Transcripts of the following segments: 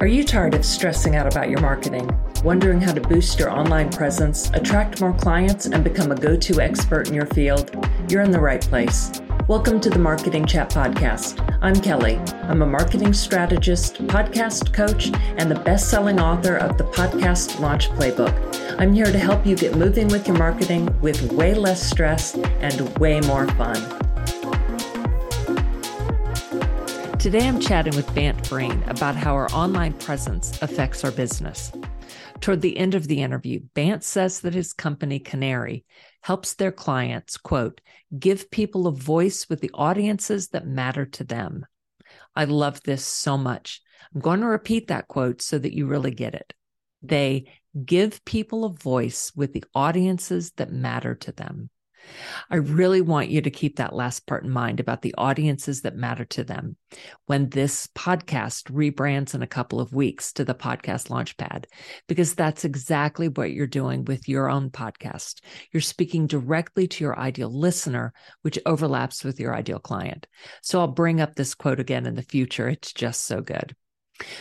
Are you tired of stressing out about your marketing, wondering how to boost your online presence, attract more clients, and become a go to expert in your field? You're in the right place. Welcome to the Marketing Chat Podcast. I'm Kelly. I'm a marketing strategist, podcast coach, and the best selling author of the Podcast Launch Playbook. I'm here to help you get moving with your marketing with way less stress and way more fun. Today I'm chatting with Bant Breen about how our online presence affects our business. Toward the end of the interview, Bant says that his company, Qnary, helps their clients, quote, give people a voice with the audiences that matter to them. I love this so much. I'm going to repeat that quote so that you really get it. They give people a voice with the audiences that matter to them. I really want you to keep that last part in mind about the audiences that matter to them when this podcast rebrands in a couple of weeks to the podcast launchpad, because that's exactly what you're doing with your own podcast. You're speaking directly to your ideal listener, which overlaps with your ideal client. So I'll bring up this quote again in the future. It's just so good.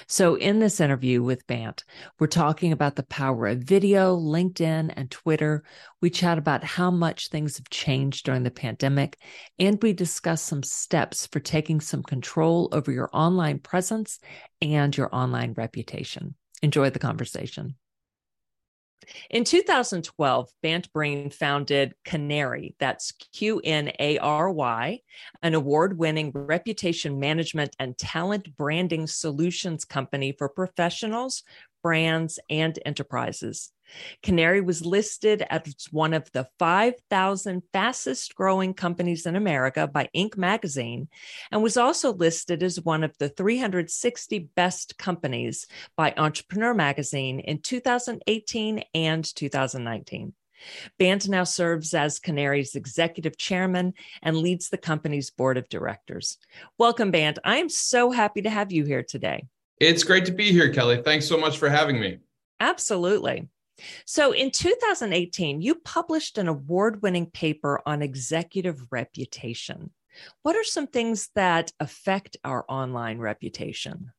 So, in this interview with Bant, we're talking about the power of video, LinkedIn, and Twitter. We chat about how much things have changed during the pandemic, and we discuss some steps for taking some control over your online presence and your online reputation. Enjoy the conversation. In 2012, Bant Breen founded Qnary, that's Q N A R Y, an award winning reputation management and talent branding solutions company for professionals, brands, and enterprises. Qnary was listed as one of the 5,000 fastest growing companies in America by Inc. magazine and was also listed as one of the 360 best companies by Entrepreneur magazine in 2018 and 2019. Bant now serves as Qnary's executive chairman and leads the company's board of directors. Welcome, Bant. I am so happy to have you here today. It's great to be here, Kelly. Thanks so much for having me. Absolutely. So in 2018, you published an award winning paper on executive reputation. What are some things that affect our online reputation?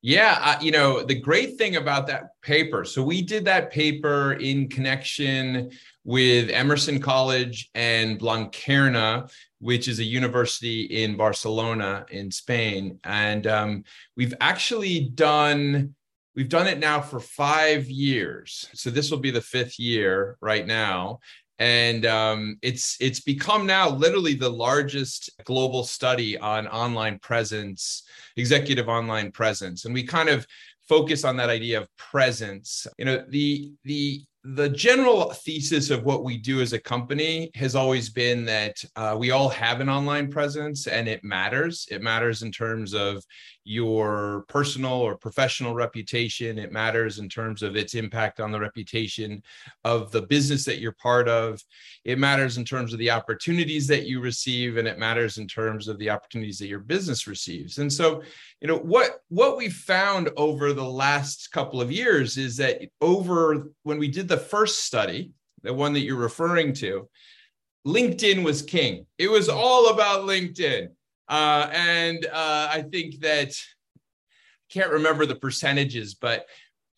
Yeah, uh, you know, the great thing about that paper, so we did that paper in connection with Emerson College and Blanquerna, which is a university in Barcelona in Spain. And um, we've actually done We've done it now for five years. So this will be the fifth year right now. And um, it's it's become now literally the largest global study on online presence, executive online presence. And we kind of focus on that idea of presence. You know, the the the general thesis of what we do as a company has always been that uh, we all have an online presence and it matters. It matters in terms of your personal or professional reputation. It matters in terms of its impact on the reputation of the business that you're part of. It matters in terms of the opportunities that you receive, and it matters in terms of the opportunities that your business receives. And so, you know, what what we found over the last couple of years is that over when we did the first study, the one that you're referring to, LinkedIn was king. It was all about LinkedIn uh, and uh, I think that I can't remember the percentages, but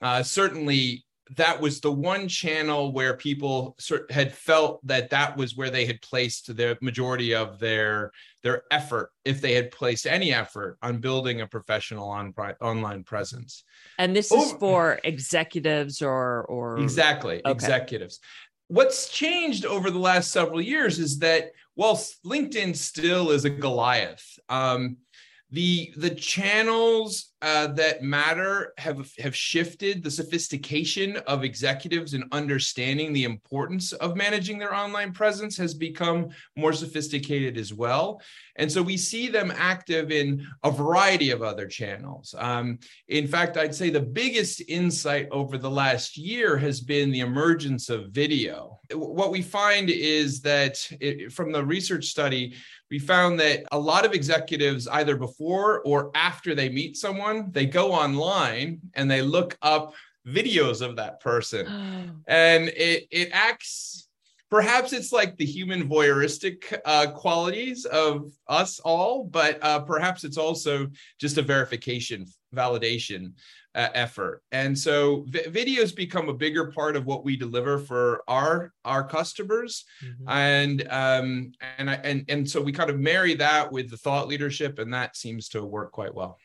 uh, certainly that was the one channel where people had felt that that was where they had placed the majority of their their effort if they had placed any effort on building a professional on, online presence and this is Over, for executives or or exactly okay. executives what's changed over the last several years is that while LinkedIn still is a Goliath, um, the the channels uh, that matter have have shifted the sophistication of executives in understanding the importance of managing their online presence has become more sophisticated as well. And so we see them active in a variety of other channels. Um, in fact i'd say the biggest insight over the last year has been the emergence of video. What we find is that it, from the research study we found that a lot of executives, either before or after they meet someone, they go online and they look up videos of that person. and it, it acts perhaps it's like the human voyeuristic uh, qualities of us all, but uh, perhaps it's also just a verification, validation uh, effort. And so videos become a bigger part of what we deliver for our our customers, mm-hmm. and um, and I, and and so we kind of marry that with the thought leadership, and that seems to work quite well.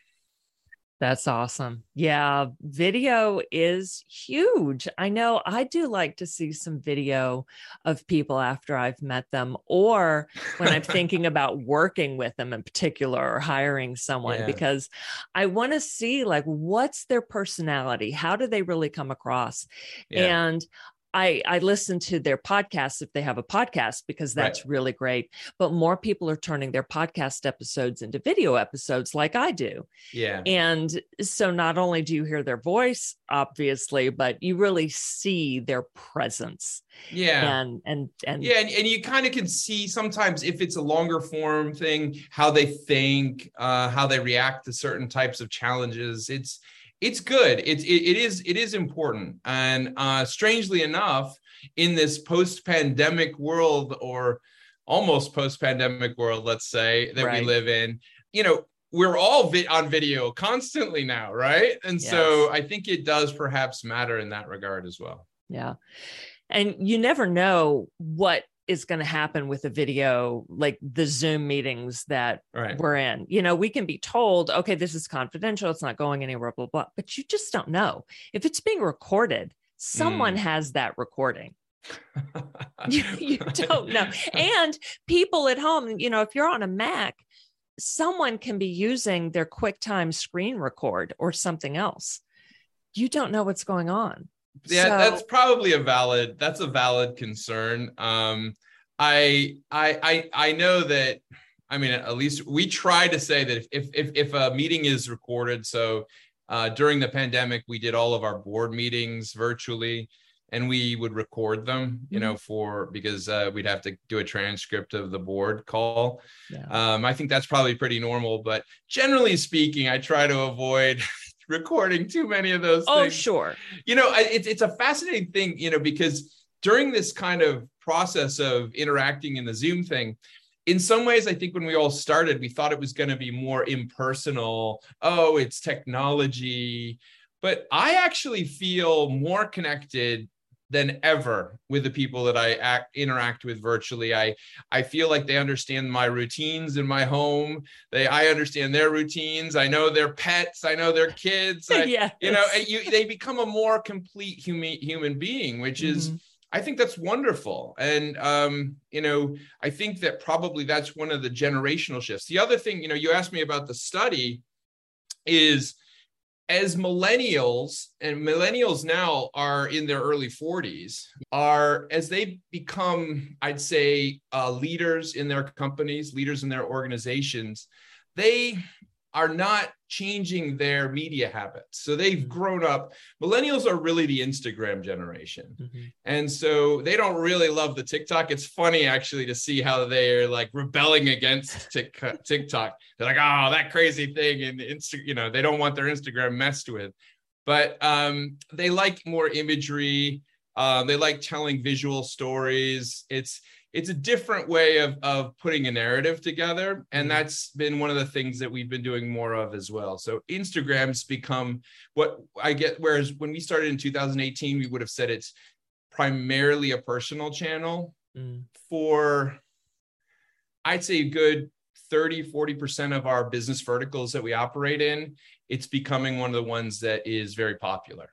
That's awesome. Yeah, video is huge. I know I do like to see some video of people after I've met them or when I'm thinking about working with them in particular or hiring someone yeah. because I want to see like what's their personality? How do they really come across? Yeah. And I I listen to their podcasts if they have a podcast because that's right. really great. But more people are turning their podcast episodes into video episodes like I do. Yeah. And so not only do you hear their voice obviously, but you really see their presence. Yeah. And and and yeah, and, and you kind of can see sometimes if it's a longer form thing, how they think, uh, how they react to certain types of challenges. It's it's good. It, it, it is it is important, and uh, strangely enough, in this post-pandemic world or almost post-pandemic world, let's say that right. we live in, you know, we're all vi- on video constantly now, right? And yes. so I think it does perhaps matter in that regard as well. Yeah, and you never know what is going to happen with a video like the zoom meetings that right. we're in. You know we can be told okay this is confidential it's not going anywhere blah blah but you just don't know. If it's being recorded someone mm. has that recording. You, you don't know. And people at home you know if you're on a mac someone can be using their quicktime screen record or something else. You don't know what's going on yeah so, that's probably a valid that's a valid concern um I I I I know that I mean at least we try to say that if if if a meeting is recorded so uh, during the pandemic we did all of our board meetings virtually and we would record them you know mm-hmm. for because uh, we'd have to do a transcript of the board call yeah. um, i think that's probably pretty normal but generally speaking i try to avoid recording too many of those oh things. sure. You know it's, it's a fascinating thing you know because during this kind of process of interacting in the zoom thing in some ways i think when we all started we thought it was going to be more impersonal. Oh it's technology. But i actually feel more connected than ever with the people that I act, interact with virtually. I I feel like they understand my routines in my home. They I understand their routines. I know their pets. I know their kids. I, yeah, you know, you, they become a more complete human human being, which is. Mm-hmm. I think that's wonderful. And, um, you know, I think that probably that's one of the generational shifts. The other thing, you know, you asked me about the study is as millennials and millennials now are in their early 40s are as they become i'd say uh, leaders in their companies leaders in their organizations they are not changing their media habits. So they've mm-hmm. grown up. Millennials are really the Instagram generation. Mm-hmm. And so they don't really love the TikTok. It's funny actually to see how they're like rebelling against TikTok. They're like, oh, that crazy thing. And Insta, you know, they don't want their Instagram messed with. But um, they like more imagery. Uh, they like telling visual stories. It's it's a different way of, of putting a narrative together. And mm-hmm. that's been one of the things that we've been doing more of as well. So instagram's become what i get whereas when we started in 2018 we would have said it's primarily a personal channel mm. for i'd say a good 30 40% of our business verticals that we operate in. It's becoming one of the ones that is very popular.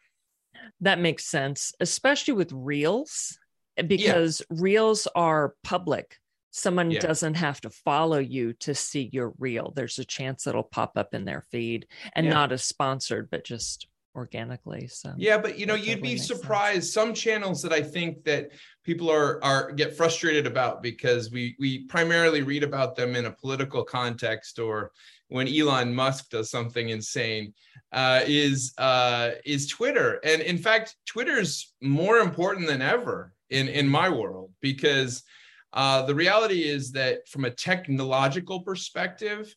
That makes sense especially with reels because yeah. reels are public someone yeah. doesn't have to follow you to see your reel there's a chance it'll pop up in their feed and yeah. not as sponsored but just organically so yeah but you know you'd be surprised sense. some channels that i think that people are are get frustrated about because we we primarily read about them in a political context or when elon musk does something insane uh, is uh, is twitter and in fact twitter's more important than ever in in my world because uh, the reality is that from a technological perspective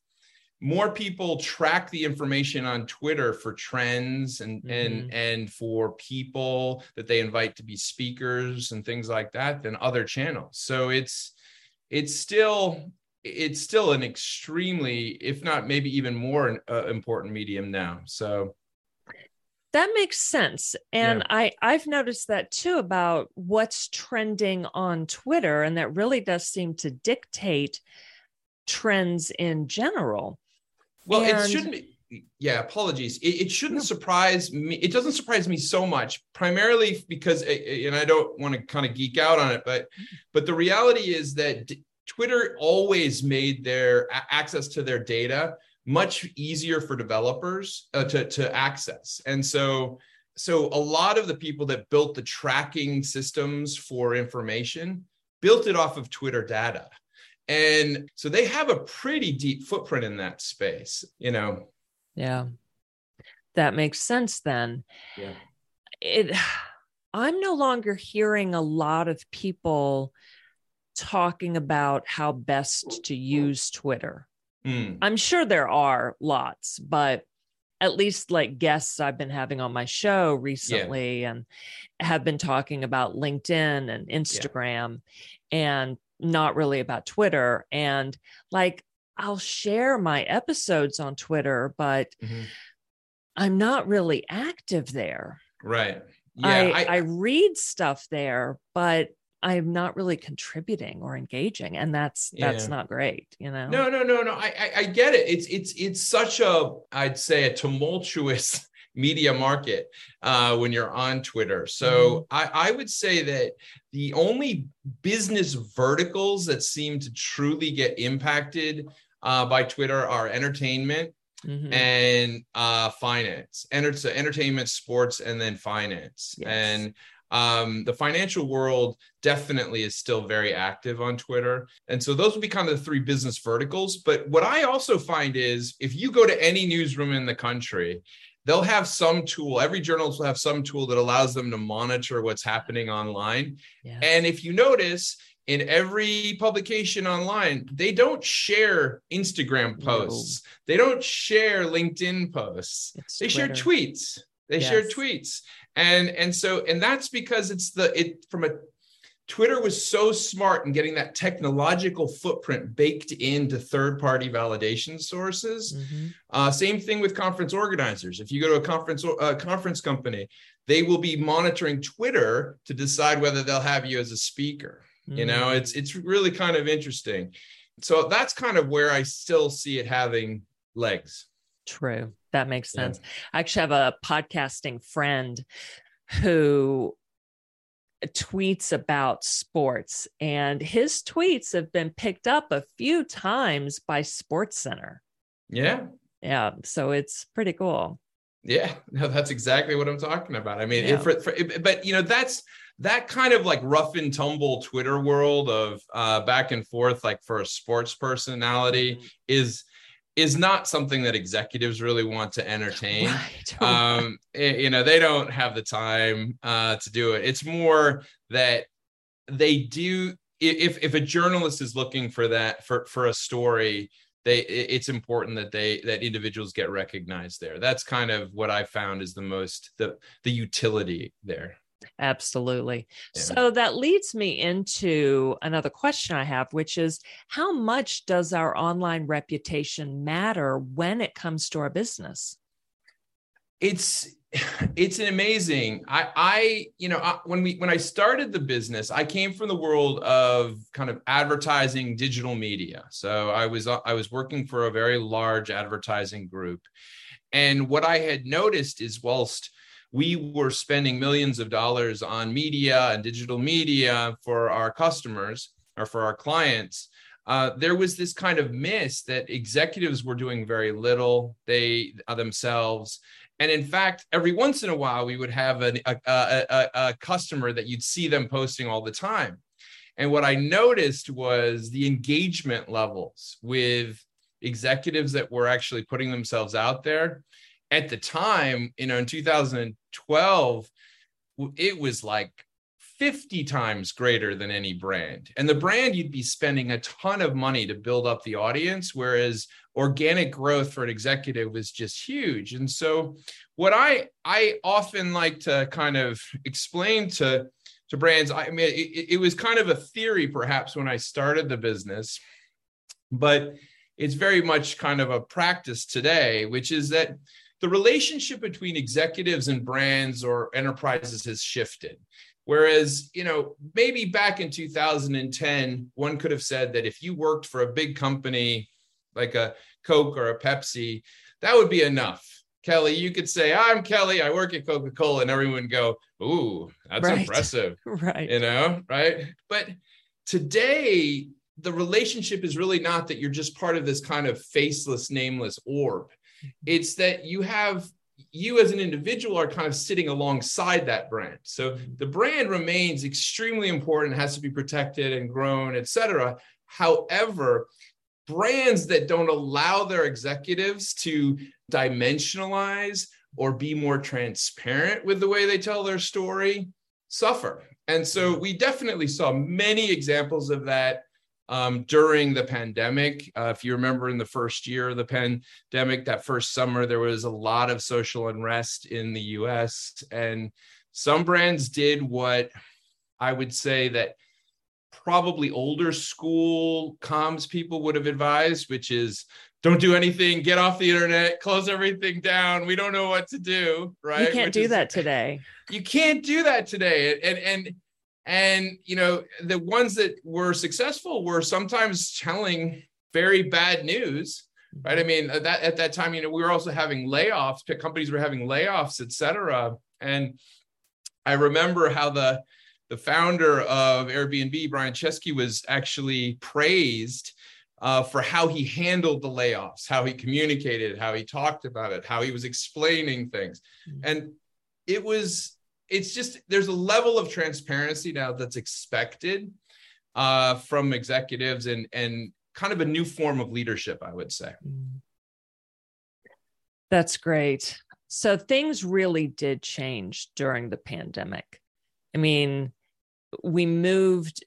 more people track the information on Twitter for trends and mm-hmm. and and for people that they invite to be speakers and things like that than other channels. So it's it's still it's still an extremely, if not maybe even more uh, important medium now. So that makes sense and yeah. i i've noticed that too about what's trending on twitter and that really does seem to dictate trends in general well and... it shouldn't be yeah apologies. It, it shouldn't surprise me it doesn't surprise me so much primarily because and i don't want to kind of geek out on it but mm. but the reality is that twitter always made their access to their data much easier for developers uh, to, to access. And so, so a lot of the people that built the tracking systems for information built it off of Twitter data. And so they have a pretty deep footprint in that space, you know. Yeah. That makes sense then. Yeah. It I'm no longer hearing a lot of people talking about how best to use Twitter. Mm. I'm sure there are lots, but at least like guests I've been having on my show recently yeah. and have been talking about LinkedIn and Instagram yeah. and not really about Twitter. And like I'll share my episodes on Twitter, but mm-hmm. I'm not really active there. Right. Yeah. I, I, I read stuff there, but I'm not really contributing or engaging, and that's that's yeah. not great, you know. No, no, no, no. I, I I get it. It's it's it's such a I'd say a tumultuous media market uh, when you're on Twitter. So mm-hmm. I, I would say that the only business verticals that seem to truly get impacted uh, by Twitter are entertainment Mm-hmm. and uh, finance, Enter- entertainment, sports, and then finance. Yes. And um, the financial world definitely is still very active on Twitter. And so those would be kind of the three business verticals. But what I also find is if you go to any newsroom in the country, they'll have some tool. Every journalist will have some tool that allows them to monitor what's happening online. Yeah. And if you notice, in every publication online, they don't share Instagram posts. No. They don't share LinkedIn posts. It's they Twitter. share tweets. They yes. share tweets and and so and that's because it's the it from a Twitter was so smart in getting that technological footprint baked into third party validation sources. Mm-hmm. Uh, same thing with conference organizers. If you go to a conference uh, conference company, they will be monitoring Twitter to decide whether they'll have you as a speaker. Mm-hmm. You know, mm-hmm. it's it's really kind of interesting. So that's kind of where I still see it having legs. True. That makes sense. Yeah. I actually have a podcasting friend who tweets about sports, and his tweets have been picked up a few times by Sports Center. Yeah. Yeah. So it's pretty cool. Yeah, no, that's exactly what I'm talking about. I mean, yeah. for, but you know, that's that kind of like rough and tumble Twitter world of uh, back and forth, like for a sports personality, mm-hmm. is is not something that executives really want to entertain. Right. Um, you know, they don't have the time uh, to do it. It's more that they do. If if a journalist is looking for that for for a story, they it's important that they that individuals get recognized there. That's kind of what I found is the most the the utility there. Absolutely. Yeah. So that leads me into another question I have, which is how much does our online reputation matter when it comes to our business? It's it's an amazing i i you know I, when we when i started the business i came from the world of kind of advertising digital media so i was uh, i was working for a very large advertising group and what i had noticed is whilst we were spending millions of dollars on media and digital media for our customers or for our clients. Uh, there was this kind of miss that executives were doing very little they uh, themselves and in fact every once in a while we would have a, a, a, a customer that you'd see them posting all the time and what i noticed was the engagement levels with executives that were actually putting themselves out there at the time, you know, in 2012, it was like 50 times greater than any brand. And the brand, you'd be spending a ton of money to build up the audience. Whereas organic growth for an executive was just huge. And so what I I often like to kind of explain to to brands, I mean, it, it was kind of a theory perhaps when I started the business, but it's very much kind of a practice today, which is that the relationship between executives and brands or enterprises has shifted. Whereas, you know, maybe back in 2010, one could have said that if you worked for a big company like a Coke or a Pepsi, that would be enough. Kelly, you could say, I'm Kelly, I work at Coca Cola, and everyone go, Ooh, that's right. impressive. Right. You know, right. But today, the relationship is really not that you're just part of this kind of faceless, nameless orb. Mm-hmm. It's that you have you as an individual are kind of sitting alongside that brand. So mm-hmm. the brand remains extremely important, has to be protected and grown, et cetera. However, brands that don't allow their executives to dimensionalize or be more transparent with the way they tell their story suffer. And so we definitely saw many examples of that um, during the pandemic. Uh, if you remember in the first year of the pandemic, that first summer, there was a lot of social unrest in the US. And some brands did what I would say that probably older school comms people would have advised, which is don't do anything, get off the internet, close everything down. We don't know what to do, right? You can't which do is, that today. You can't do that today. And and and you know, the ones that were successful were sometimes telling very bad news, right? I mean, that at that time, you know, we were also having layoffs, companies were having layoffs, et cetera. And I remember how the the founder of Airbnb, Brian Chesky, was actually praised uh, for how he handled the layoffs, how he communicated, how he talked about it, how he was explaining things. Mm-hmm. And it was, it's just, there's a level of transparency now that's expected uh, from executives and, and kind of a new form of leadership, I would say. That's great. So things really did change during the pandemic. I mean, we moved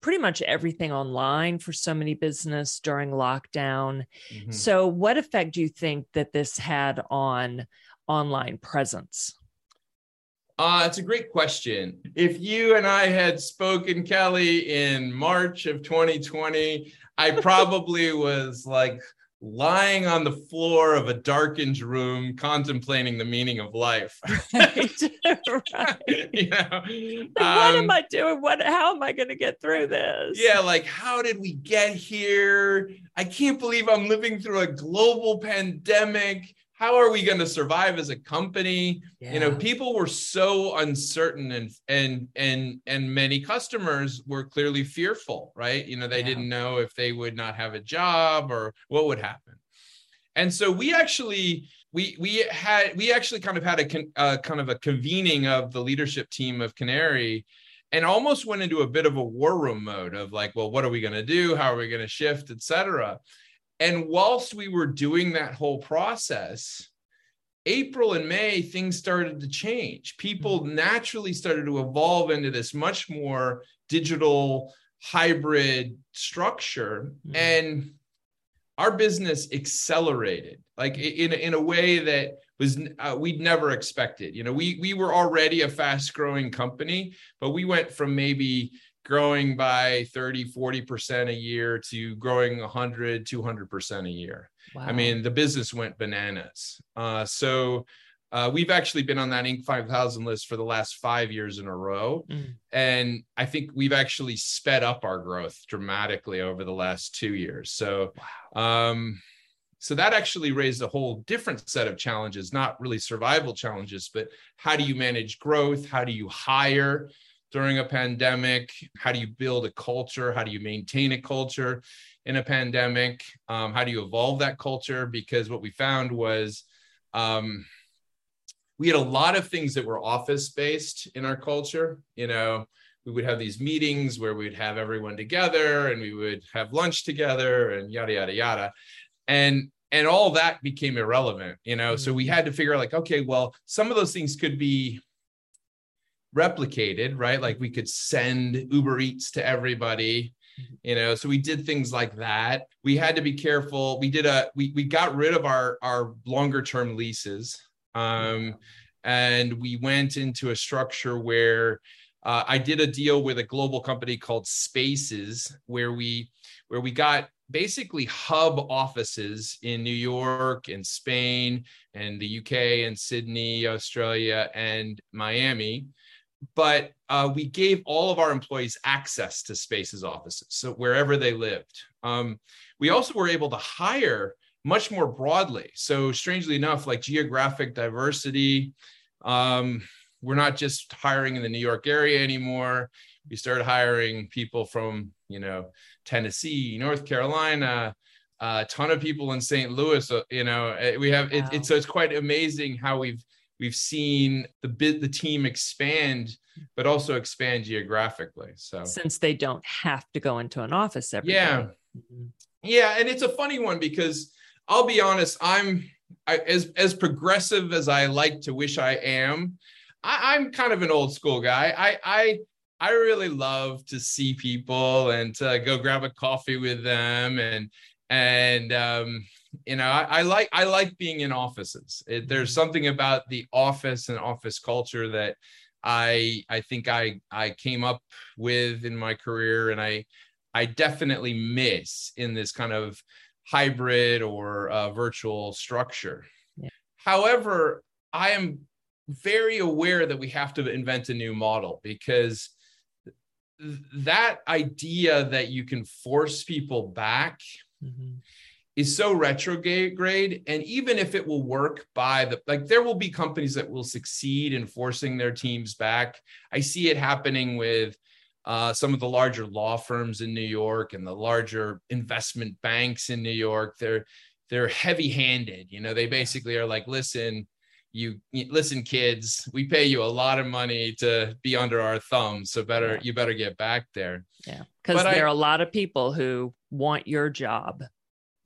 pretty much everything online for so many business during lockdown. Mm-hmm. So, what effect do you think that this had on online presence? Uh, it's a great question. If you and I had spoken, Kelly, in March of 2020, I probably was like lying on the floor of a darkened room contemplating the meaning of life. Right, right. you know what am um, i doing? What how am i going to get through this? Yeah like how did we get here? I can't believe i'm living through a global pandemic how are we going to survive as a company? Yeah. you know people were so uncertain and and and and many customers were clearly fearful right? You know they yeah. didn't know if they would not have a job or what would happen. And so we actually we we had we actually kind of had a uh, kind of a convening of the leadership team of Qnary and almost went into a bit of a war room mode of like well what are we going to do? How are we going to shift etc and whilst we were doing that whole process, April and May, things started to change. People mm-hmm. naturally started to evolve into this much more digital hybrid structure. Mm-hmm. And our business accelerated like in, in a way that was uh, we'd never expected you know we we were already a fast growing company but we went from maybe growing by 30 40% a year to growing 100 200% a year wow. i mean the business went bananas uh, so uh, we've actually been on that Inc. 5000 list for the last five years in a row. Mm. And I think we've actually sped up our growth dramatically over the last two years. So, wow. um, so that actually raised a whole different set of challenges, not really survival challenges, but how do you manage growth? How do you hire? During a pandemic? How do you build a culture? How do you maintain a culture in a pandemic? Um, how do you evolve that culture? Because what we found was um, we had a lot of things that were office based in our culture. You know, we would have these meetings where we'd have everyone together and we would have lunch together and yada yada yada. And and all that became irrelevant, you know. Mm-hmm. So we had to figure out like, okay, well, some of those things could be replicated, right? Like we could send Uber Eats to everybody mm-hmm. you know so we did things like that we had to be careful we did a we, we got rid of our our longer term leases um and we went into a structure where uh, I did a deal with a global company called Spaces, where we where we got basically hub offices in New York and Spain and the UK and Sydney, Australia, and Miami. But uh, we gave all of our employees access to Spaces offices, so wherever they lived. Um, we also were able to hire much more broadly. So, strangely enough, like geographic diversity, um, we're not just hiring in the New York area anymore. We started hiring people from, you know, Tennessee, North Carolina, a ton of people in St. Louis. Uh, you know, eh, we have wow. it, it's so it's quite amazing how we've we've seen the bit the team expand, but also expand geographically. So since they don't have to go into an office every yeah. Day. Yeah, and it's a funny one because I'll be honest, I'm I, as as progressive as I like to wish I am. I, I'm kind of an old school guy. I I I really love to see people and to go grab a coffee with them and and um, you know I, I, like I like being in offices. It, there's mm-hmm. something about the office and office culture that I I think I I came up with in my career and I I definitely miss in this kind of hybrid or uh, virtual structure. Yeah. However, I am very aware that we have to invent a new model because that idea that you can force people back mm-hmm. Is so retrograde and even if it will work by the like there will be companies that will succeed in forcing their teams back. I see it happening with uh, some of the larger law firms in new york and the larger investment banks in new york. They're they're heavy handed you know they basically are like listen you, listen kids we pay you a lot of money to be under our thumbs so better yeah. you better get back there. Yeah because there I, are a lot of people who want your job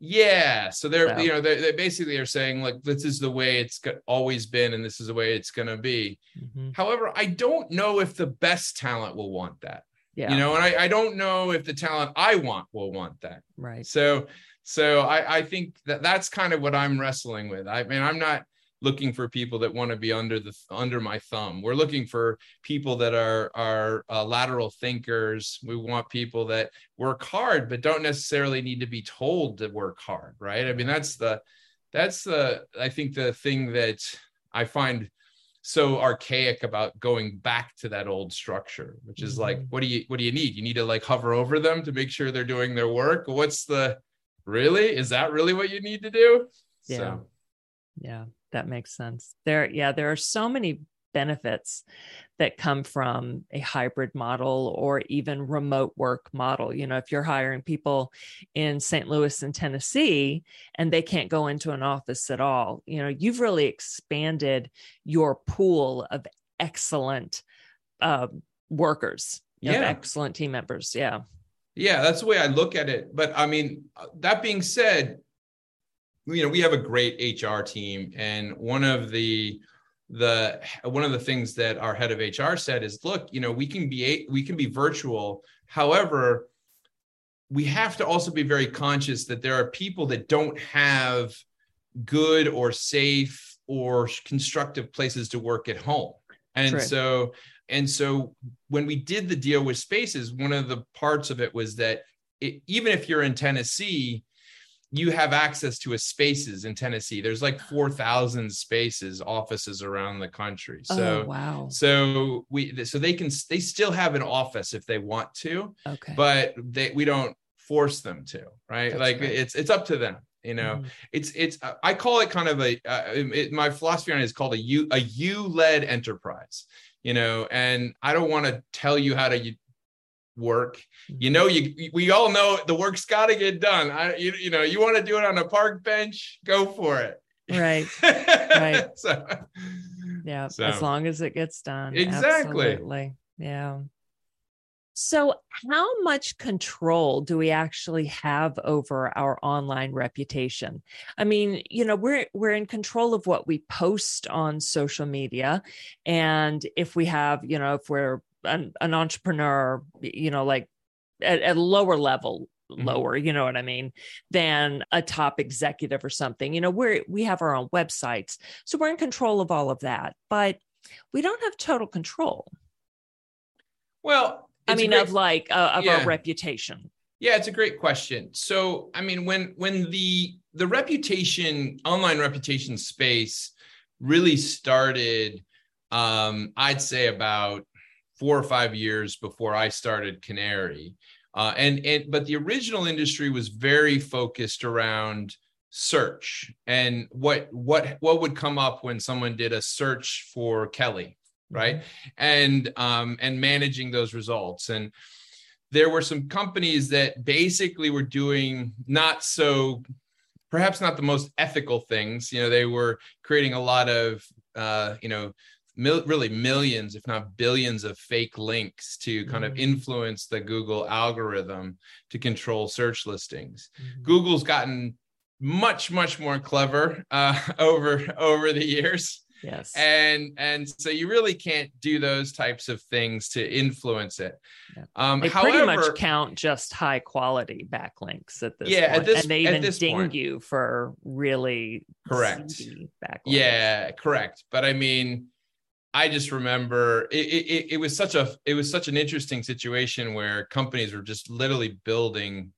yeah so they're you know they, they basically are saying like this is the way it's always been and this is the way it's going to be. Mm-hmm. however i don't know if the best talent will want that. Yeah. you know and I, I don't know if the talent i want will want that. Right. So so I, I think that that's kind of what i'm wrestling with. I mean i'm not looking for people that want to be under the under my thumb. We're looking for people that are are uh, lateral thinkers. We want people that work hard but don't necessarily need to be told to work hard, right? I mean that's the that's the I think the thing that I find so archaic about going back to that old structure which is mm-hmm. like what do you what do you need you need to like hover over them to make sure they're doing their work what's the really is that really what you need to do yeah so. yeah that makes sense. There, yeah, there are so many benefits that come from a hybrid model or even remote work model. You know, if you're hiring people in St. Louis and Tennessee and they can't go into an office at all, you know, you've really expanded your pool of excellent uh, workers, yeah. excellent team members. Yeah. Yeah, that's the way I look at it. But I mean, uh, that being said, you know we have a great hr team and one of the the one of the things that our head of hr said is look you know we can be we can be virtual however we have to also be very conscious that there are people that don't have good or safe or constructive places to work at home and True. so and so when we did the deal with spaces one of the parts of it was that it, even if you're in tennessee you have access to a spaces in Tennessee. There's like 4,000 spaces offices around the country. So oh, wow. So we so they can they still have an office if they want to. Okay. But they we don't force them to, right? That's like great. it's it's up to them. You know, mm it's it's I call it kind of a uh, it, my philosophy on it is called a you a you led enterprise. You know, and I don't want to tell you how to work. You mm-hmm. know, you we all know the work's got to get done. I you, you know, you want to do it on a park bench, go for it. Right. right. so, yeah, so. as long as it gets done. Exactly. Absolutely. Yeah. So, how much control do we actually have over our online reputation? I mean, you know, we're we're in control of what we post on social media, and if we have, you know, if we're an, an entrepreneur, you know, like at, at a lower level mm-hmm. lower you know what i mean than a top executive or something you know we're we have our own websites so we're in control of all of that but we don't have total control well i mean great, of like uh, of yeah. our reputation yeah it's a great question so i mean when when the the reputation online reputation space really started um i'd say about four or five years before i started Qnary uh, and and but the original industry was very focused around search and what what what would come up when someone did a search for Kelly, right? Mm-hmm. And um, and managing those results and there were some companies that basically were doing not so perhaps not the most ethical things you know they were creating a lot of uh, you know mil- really millions, if not billions, of fake links to kind mm-hmm. of influence the Google algorithm to control search listings. Mm-hmm. Google's gotten much, much more clever uh, over over the years. Yes. And and so you really can't do those types of things to influence it. Yeah. Um, they however, pretty much count just high quality backlinks at this yeah, point. At this, and they even ding point. you for really correct backlinks. Yeah, correct. But I mean, I just remember it, it, it was such a it was such an interesting situation where companies were just literally building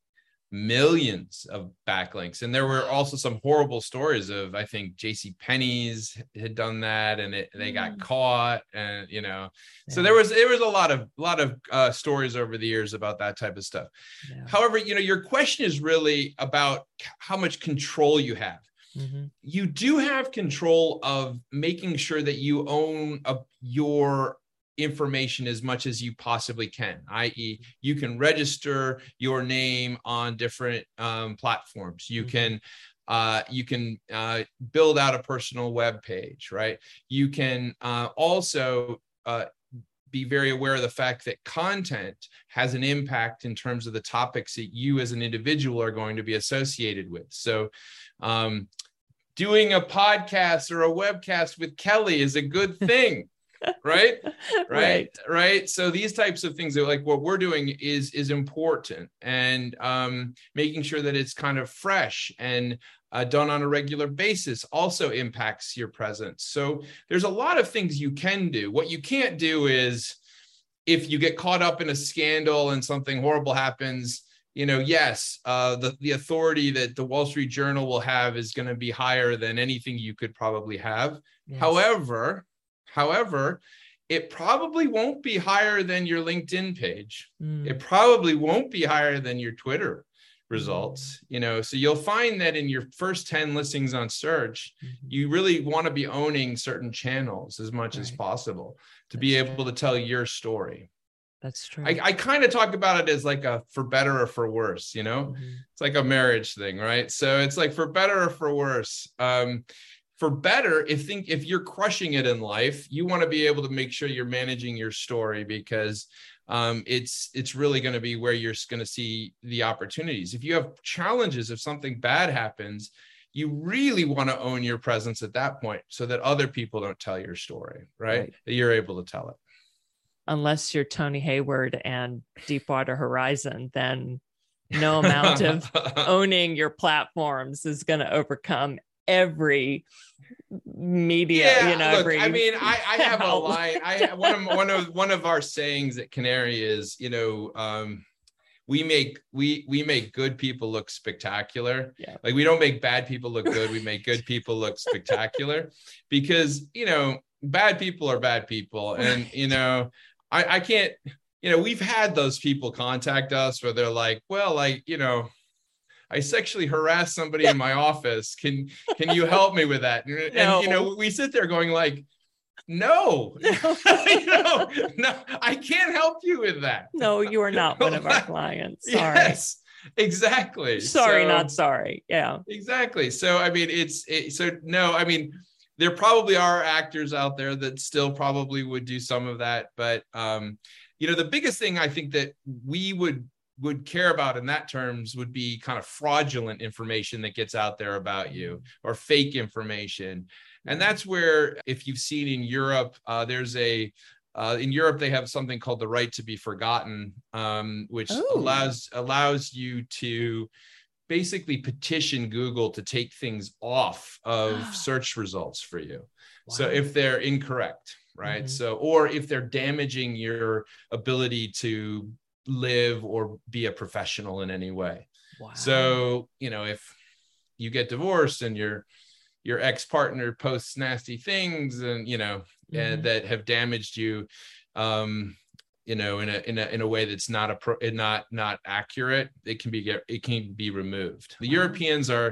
millions of backlinks and there were also some horrible stories of i think jc penney's had done that and it, they got mm. caught and you know yeah. so there was there was a lot of a lot of uh, stories over the years about that type of stuff yeah. however you know your question is really about how much control you have mm-hmm. you do have control of making sure that you own a, your information as much as you possibly can i.e you can register your name on different um, platforms you mm-hmm. can uh, you can uh, build out a personal web page right you can uh, also uh, be very aware of the fact that content has an impact in terms of the topics that you as an individual are going to be associated with so um, doing a podcast or a webcast with kelly is a good thing right? right. Right right? So these types of things that like what we're doing is is important and um making sure that it's kind of fresh and uh, done on a regular basis also impacts your presence. So there's a lot of things you can do. What you can't do is if you get caught up in a scandal and something horrible happens you know yes uh, the, the authority that the wall street journal will have is going to be higher than anything you could probably have yes. however However, it probably won't be higher than your LinkedIn page. Mm. It probably won't be higher than your Twitter results you know so you'll find that in your first 10 listings on search mm-hmm. you really want to be owning certain channels as much right. as possible to That's be able to tell your story that's true. I, I kind of talk about it as like a for better or for worse, you know? Mm-hmm. It's like a marriage thing, right? So it's like for better or for worse. Um, for better if think if you're crushing it in life you want to be able to make sure you're managing your story because um, it's it's really going to be where you're going to see the opportunities if you have challenges if something bad happens you really want to own your presence at that point so that other people don't tell your story right, right. that you're able to tell it unless you're tony hayward and deepwater horizon then no amount of owning your platforms is going to overcome every media yeah, you know look, i mean i i have a line. I one of one of one of our sayings at Qnary is you know um we make we we make good people look spectacular. Yeah. like we don't make bad people look good we make good people look spectacular. Because you know bad people are bad people. And you know i i can't you know we've had those people contact us where they're like well like you know I sexually harassed somebody in my office. Can can you help me with that? And, no. and you know, we sit there going like, no, no, no, I can't help you with that. No, you are not one of our clients. Sorry. Yes, exactly. Sorry, so, not sorry. Yeah. Exactly. So I mean, it's it, so no. I mean, there probably are actors out there that still probably would do some of that, but um, you know, the biggest thing I think that we would would care about in that terms would be kind of fraudulent information that gets out there about you mm-hmm. or fake information and that's where if you've seen in europe uh, there's a uh, in Europe, they have something called the right to be forgotten, um, which Ooh. allows allows you to basically petition Google to take things off of search results for you. So if they're incorrect, right? Mhm. So or if they're damaging your ability to live or be a professional in any way. Wow. So, you know, if you get divorced and your your ex-partner posts nasty things and you know and Mhm. that have damaged you um you know in a in a in a way that's not a pro, not not accurate it can be get it can be removed the europeans are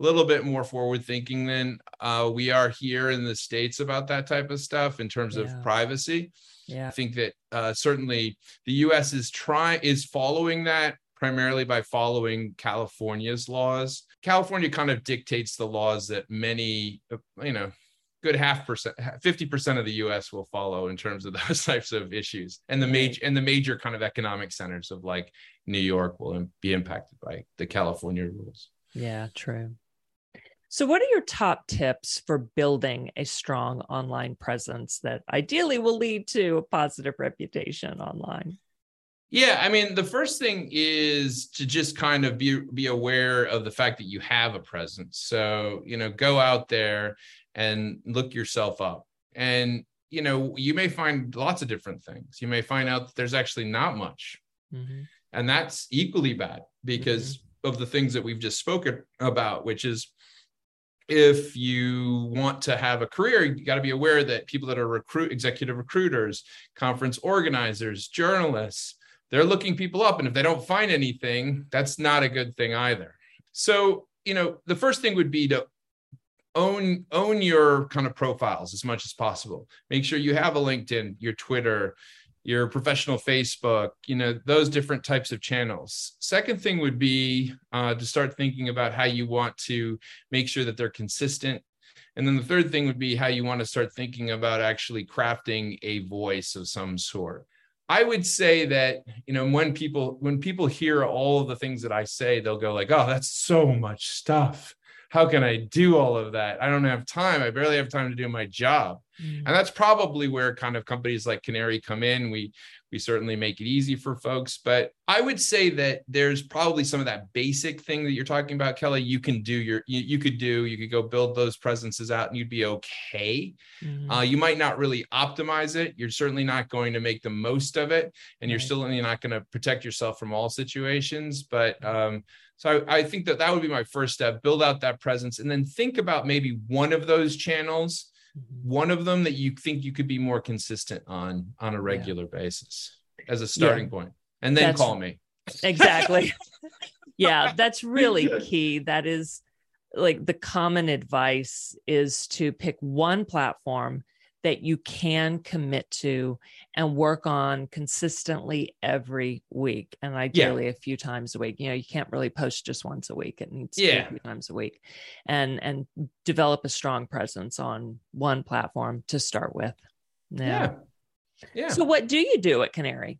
a little bit more forward thinking than uh, we are here in the states about that type of stuff in terms Yeah. of privacy yeah. I think that uh, certainly the U.S. is trying is following that primarily by following California's laws. California kind of dictates the laws that many, you know, good half percent, fifty percent of the U.S. will follow in terms of those types of issues, and the major and the major kind of economic centers of like New York will be impacted by the California rules. Yeah, true. So, what are your top tips for building a strong online presence that ideally will lead to a positive reputation online? Yeah, I mean, the first thing is to just kind of be be aware of the fact that you have a presence. So, you know, go out there and look yourself up. And, you know, you may find lots of different things. You may find out that there's actually not much. Mhm. And that's equally bad because of the things that we've just spoken about, which is if you want to have a career, you got to be aware that people that are recruit executive recruiters, conference organizers, journalists, they're looking people up. And if they don't find anything, that's not a good thing either. So, you know, the first thing would be to own own your kind of profiles as much as possible. Make sure you have a LinkedIn, your Twitter, your professional Facebook, you know, those different types of channels. Second thing would be uh, to start thinking about how you want to make sure that they're consistent. And then the third thing would be how you want to start thinking about actually crafting a voice of some sort. I would say that, you know, when people when people hear all of the things that I say, they'll go like, "Oh, that's so much stuff. How can I do all of that? I don't have time. I barely have time to do my job." Mm. and that's probably where kind of companies like Qnary come in we we certainly make it easy for folks but i would say that there's probably some of that basic thing that you're talking about kelly you can do your you, you could do you could go build those presences out and you'd be okay Mhm. uh, you might not really optimize it you're certainly not going to make the most of it and you're Right. still not going to protect yourself from all situations but um so I, I think that that would be my first step build out that presence and then think about maybe one of those channels. One of them that you think you could be more consistent on on a regular basis as a starting point. And then That's- call me. Exactly. Yeah that's really key. That is like the common advice is to pick one platform that you can commit to and work on consistently every week and ideally a few times a week. You know you can't really post just once a week. It needs to be Yeah. a few times a week and and develop a strong presence on one platform to start with. Yeah. Yeah, so what do you do at Qnary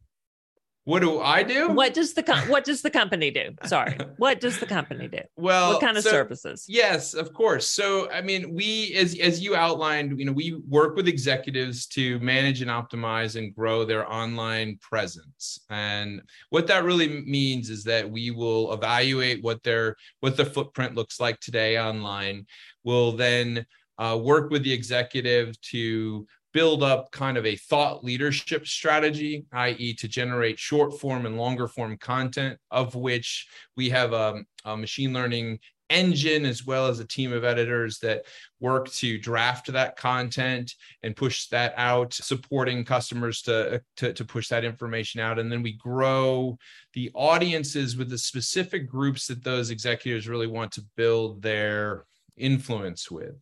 what do i do what does the com- what does the company do? Sorry, what does the company do? well what kind of so- services? Yes, of course. So, I mean, we, as as you outlined, you know, we work with executives to manage and optimize and grow their online presence. And what that really means is that we will evaluate what their what the footprint looks like today online. We'll then uh, work with the executive to build up kind of a thought leadership strategy, i.e., to generate short form and longer form content, of which we have a, a machine learning engine as well as a team of editors that work to draft that content and push that out supporting customers to, uh, to to push that information out and then we grow the audiences with the specific groups that those executives really want to build their influence with.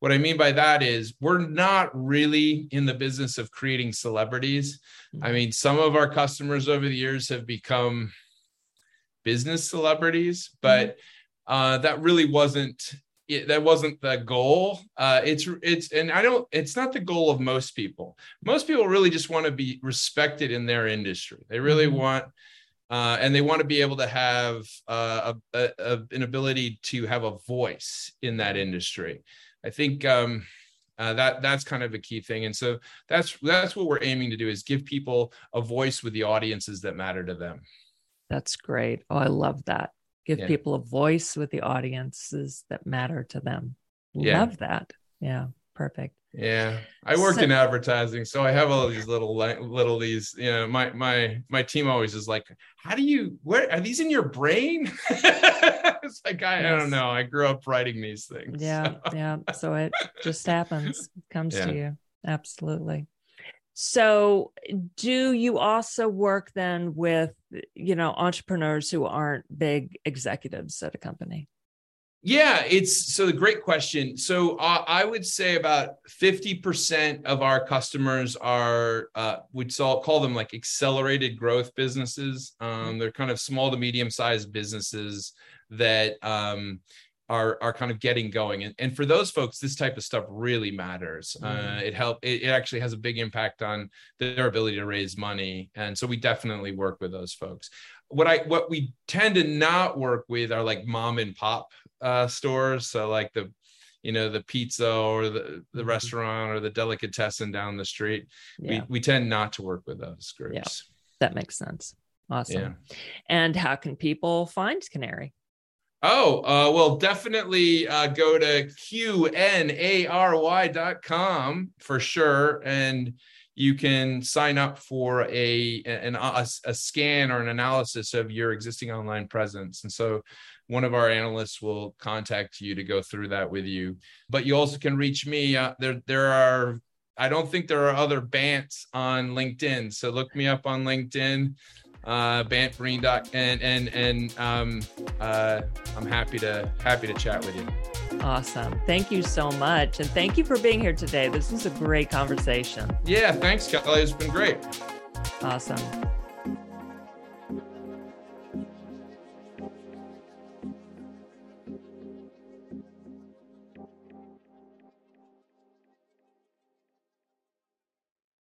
What i mean by that is we're not really in the business of creating celebrities. I mean some of our customers over the years have become business celebrities but uh, that really wasn't it, that wasn't the goal. Uh, it's it's and i don't it's not the goal of most people. Most people really just want to be respected in their industry. They really Mhm. want uh, and they want to be able to have uh, a, a, a- an ability to have a voice in that industry i think um, Uh, that that's kind of a key thing, and so that's that's what we're aiming to do is give people a voice with the audiences that matter to them. That's great. Oh, I love that. Give yeah. people a voice with the audiences that matter to them. Yeah. Love that. Yeah, perfect. Yeah, I worked so, in advertising, so I have all these little little these. You know, my my my team always is like, "How do you? Where are these in your brain?" it's like I, yes. I, don't know. I grew up writing these things. Yeah, so. yeah. So it just happens, it comes yeah. to you. Absolutely. So, do you also work then with you know entrepreneurs who aren't big executives at a company? Yeah, it's so the great question. So uh, I would say about 50% of our customers are, uh, we'd call them like accelerated growth businesses. Um, they're kind of small to medium sized businesses that um, are are kind of getting going and, and for those folks this type of stuff really matters uh, mm. uh, it help it, it, actually has a big impact on their ability to raise money and so we definitely work with those folks what i what we tend to not work with are like mom and pop uh, stores. So like the, you know, the pizza or the, the mm-hmm. restaurant or the delicatessen down the street. Yeah. We, we tend not to work with those groups. Yeah, that makes sense. Awesome. Yeah. And how can people find Qnary? Oh, uh, well, definitely uh, go to qnary.com for sure. And you can sign up for a, an, a, a scan or an analysis of your existing online presence. And so one of our analysts will contact you to go through that with you. But you also can reach me. Uh, there, there are. I don't think there are other Bants on LinkedIn, so look me up on LinkedIn, uh, Bant Breen. and and and um, uh, I'm happy to happy to chat with you. Awesome. Thank you so much. And thank you for being here today. This was a great conversation. Yeah, thanks, Kelly. It's been great. Awesome.